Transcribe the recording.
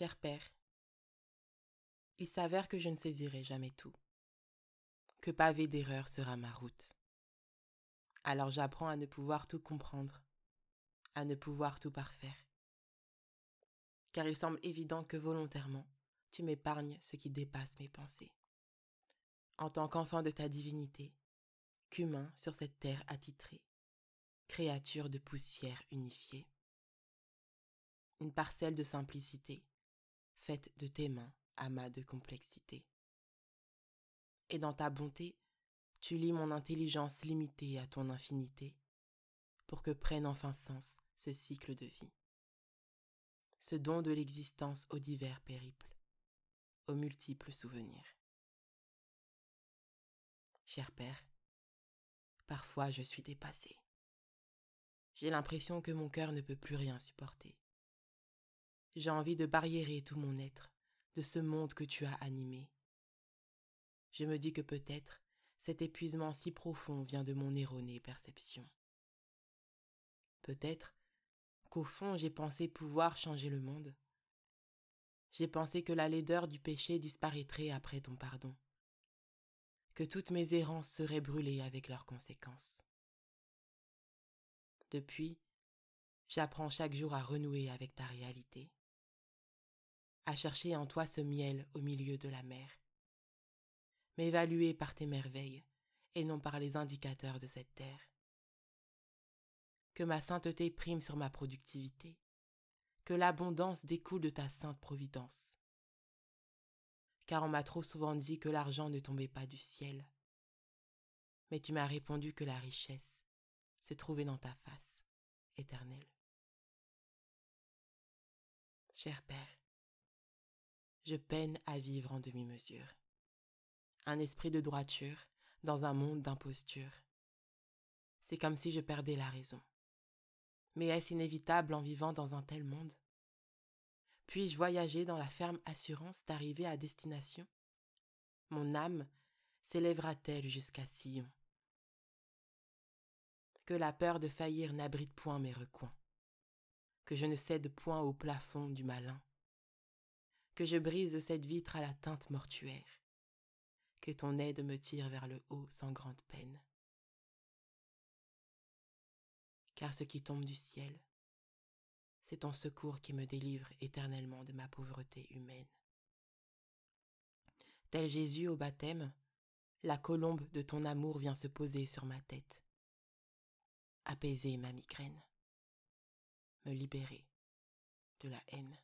Cher Père, il s'avère que je ne saisirai jamais tout, que pavé d'erreur sera ma route. Alors j'apprends à ne pouvoir tout comprendre, à ne pouvoir tout parfaire. Car il semble évident que volontairement, tu m'épargnes ce qui dépasse mes pensées. En tant qu'enfant de ta divinité, qu'humain sur cette terre attitrée, créature de poussière unifiée. Une parcelle de simplicité, faite de tes mains, amas de complexité. Et dans ta bonté, tu lis mon intelligence limitée à ton infinité, pour que prenne enfin sens ce cycle de vie. Ce don de l'existence aux divers périples, aux multiples souvenirs. Cher Père, parfois je suis dépassée. J'ai l'impression que mon cœur ne peut plus rien supporter. J'ai envie de barriérer tout mon être de ce monde que tu as animé. Je me dis que peut-être cet épuisement si profond vient de mon erronée perception. Peut-être qu'au fond j'ai pensé pouvoir changer le monde. J'ai pensé que la laideur du péché disparaîtrait après ton pardon, que toutes mes errances seraient brûlées avec leurs conséquences. Depuis, j'apprends chaque jour à renouer avec ta réalité à chercher en toi ce miel au milieu de la mer. M'évaluer par tes merveilles et non par les indicateurs de cette terre. Que ma sainteté prime sur ma productivité, que l'abondance découle de ta sainte providence. Car on m'a trop souvent dit que l'argent ne tombait pas du ciel. Mais tu m'as répondu que la richesse se trouvait dans ta face éternelle. Cher Père, je peine à vivre en demi-mesure. Un esprit de droiture dans un monde d'imposture. C'est comme si je perdais la raison. Mais est-ce inévitable en vivant dans un tel monde? Puis-je voyager dans la ferme assurance d'arriver à destination? Mon âme s'élèvera-t-elle jusqu'à Sion? Que la peur de faillir n'abrite point mes recoins, que je ne cède point au plafond du malin, que je brise cette vitre à la teinte mortuaire, que ton aide me tire vers le haut sans grande peine. Car ce qui tombe du ciel, c'est ton secours qui me délivre éternellement de ma pauvreté humaine. Tel Jésus au baptême, la colombe de ton amour vient se poser sur ma tête, apaiser ma migraine, me libérer de la haine.